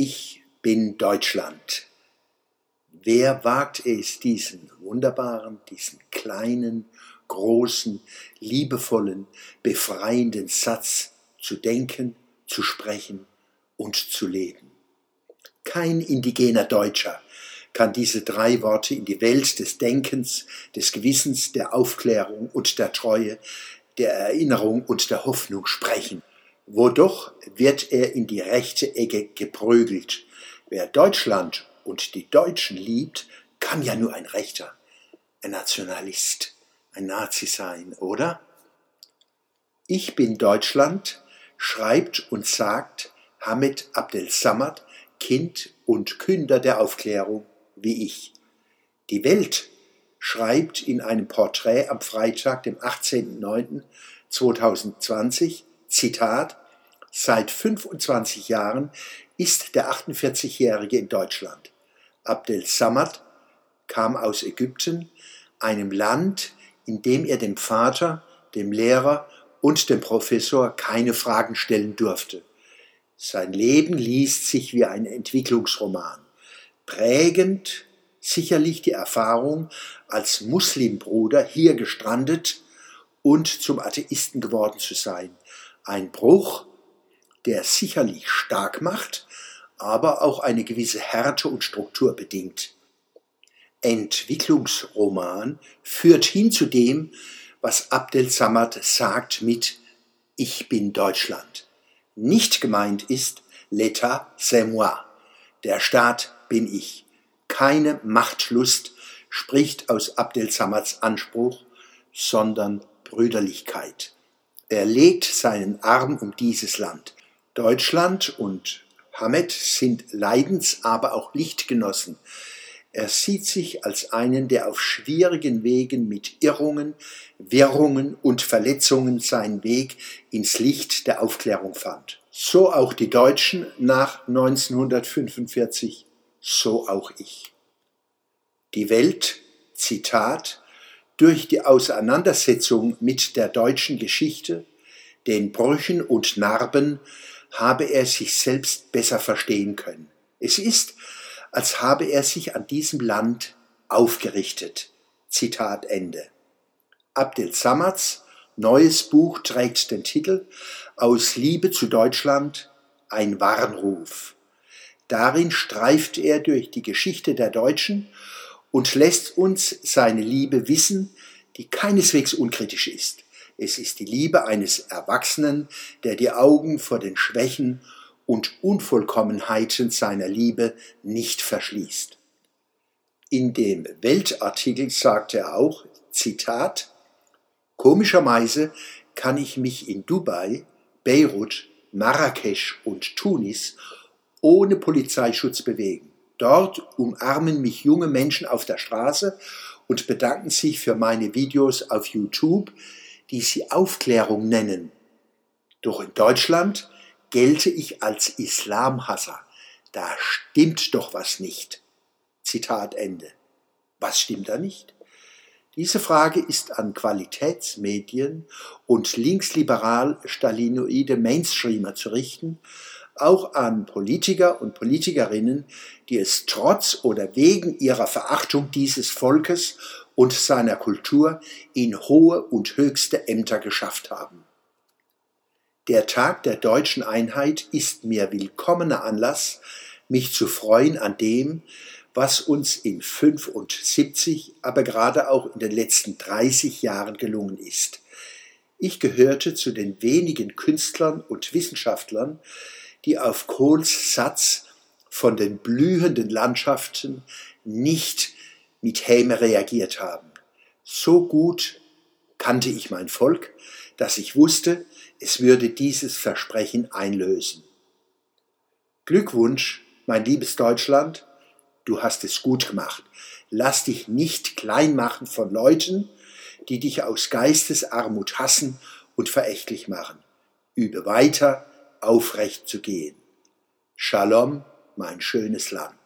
Ich bin Deutschland. Wer wagt es, diesen wunderbaren, diesen kleinen, großen, liebevollen, befreienden Satz zu denken, zu sprechen und zu leben? Kein indigener Deutscher kann diese drei Worte in die Welt des Denkens, des Gewissens, der Aufklärung und der Treue, der Erinnerung und der Hoffnung sprechen. Wodurch wird er in die rechte Ecke geprügelt. Wer Deutschland und die Deutschen liebt, kann ja nur ein Rechter, ein Nationalist, ein Nazi sein, oder? Ich bin Deutschland, schreibt und sagt Hamid Abdel Samad, Kind und Künder der Aufklärung, wie ich. Die Welt schreibt in einem Porträt am Freitag, dem 18.09.2020, Zitat, seit 25 Jahren ist der 48-Jährige in Deutschland. Abdel Samad kam aus Ägypten, einem Land, in dem er dem Vater, dem Lehrer und dem Professor keine Fragen stellen durfte. Sein Leben liest sich wie ein Entwicklungsroman. Prägend sicherlich die Erfahrung, als Muslimbruder hier gestrandet und zum Atheisten geworden zu sein. Ein Bruch, der sicherlich stark macht, aber auch eine gewisse Härte und Struktur bedingt. Entwicklungsroman führt hin zu dem, was Abdel Samad sagt mit Ich bin Deutschland. Nicht gemeint ist L'État c'est moi. Der Staat bin ich. Keine Machtlust spricht aus Abdel Samads Anspruch, sondern Brüderlichkeit. Er legt seinen Arm um dieses Land. Deutschland und Hamed sind Leidens, aber auch Lichtgenossen. Er sieht sich als einen, der auf schwierigen Wegen mit Irrungen, Wirrungen und Verletzungen seinen Weg ins Licht der Aufklärung fand. So auch die Deutschen nach 1945, so auch ich. Die Welt, Zitat, durch die Auseinandersetzung mit der deutschen Geschichte, den Brüchen und Narben habe er sich selbst besser verstehen können. Es ist, als habe er sich an diesem Land aufgerichtet. Zitat Ende. Abdel Samads neues Buch trägt den Titel Aus Liebe zu Deutschland ein Warnruf. Darin streift er durch die Geschichte der Deutschen und lässt uns seine Liebe wissen, die keineswegs unkritisch ist. Es ist die Liebe eines Erwachsenen, der die Augen vor den Schwächen und Unvollkommenheiten seiner Liebe nicht verschließt. In dem Weltartikel sagt er auch, Zitat, Komischerweise kann ich mich in Dubai, Beirut, Marrakesch und Tunis ohne Polizeischutz bewegen. Dort umarmen mich junge Menschen auf der Straße und bedanken sich für meine Videos auf YouTube, die sie Aufklärung nennen. Doch in Deutschland gelte ich als Islamhasser. Da stimmt doch was nicht. Zitat Ende. Was stimmt da nicht? Diese Frage ist an Qualitätsmedien und linksliberal-stalinoide Mainstreamer zu richten, auch an Politiker und Politikerinnen, die es trotz oder wegen ihrer Verachtung dieses Volkes und seiner Kultur in hohe und höchste Ämter geschafft haben. Der Tag der deutschen Einheit ist mir willkommener Anlass, mich zu freuen an dem, was uns in 75, aber gerade auch in den letzten 30 Jahren gelungen ist. Ich gehörte zu den wenigen Künstlern und Wissenschaftlern, die auf Kohls Satz von den blühenden Landschaften nicht mit Häme reagiert haben. So gut kannte ich mein Volk, dass ich wusste, es würde dieses Versprechen einlösen. Glückwunsch, mein liebes Deutschland, du hast es gut gemacht. Lass dich nicht klein machen von Leuten, die dich aus Geistesarmut hassen und verächtlich machen. Übe weiter, aufrecht zu gehen. Shalom, mein schönes Land.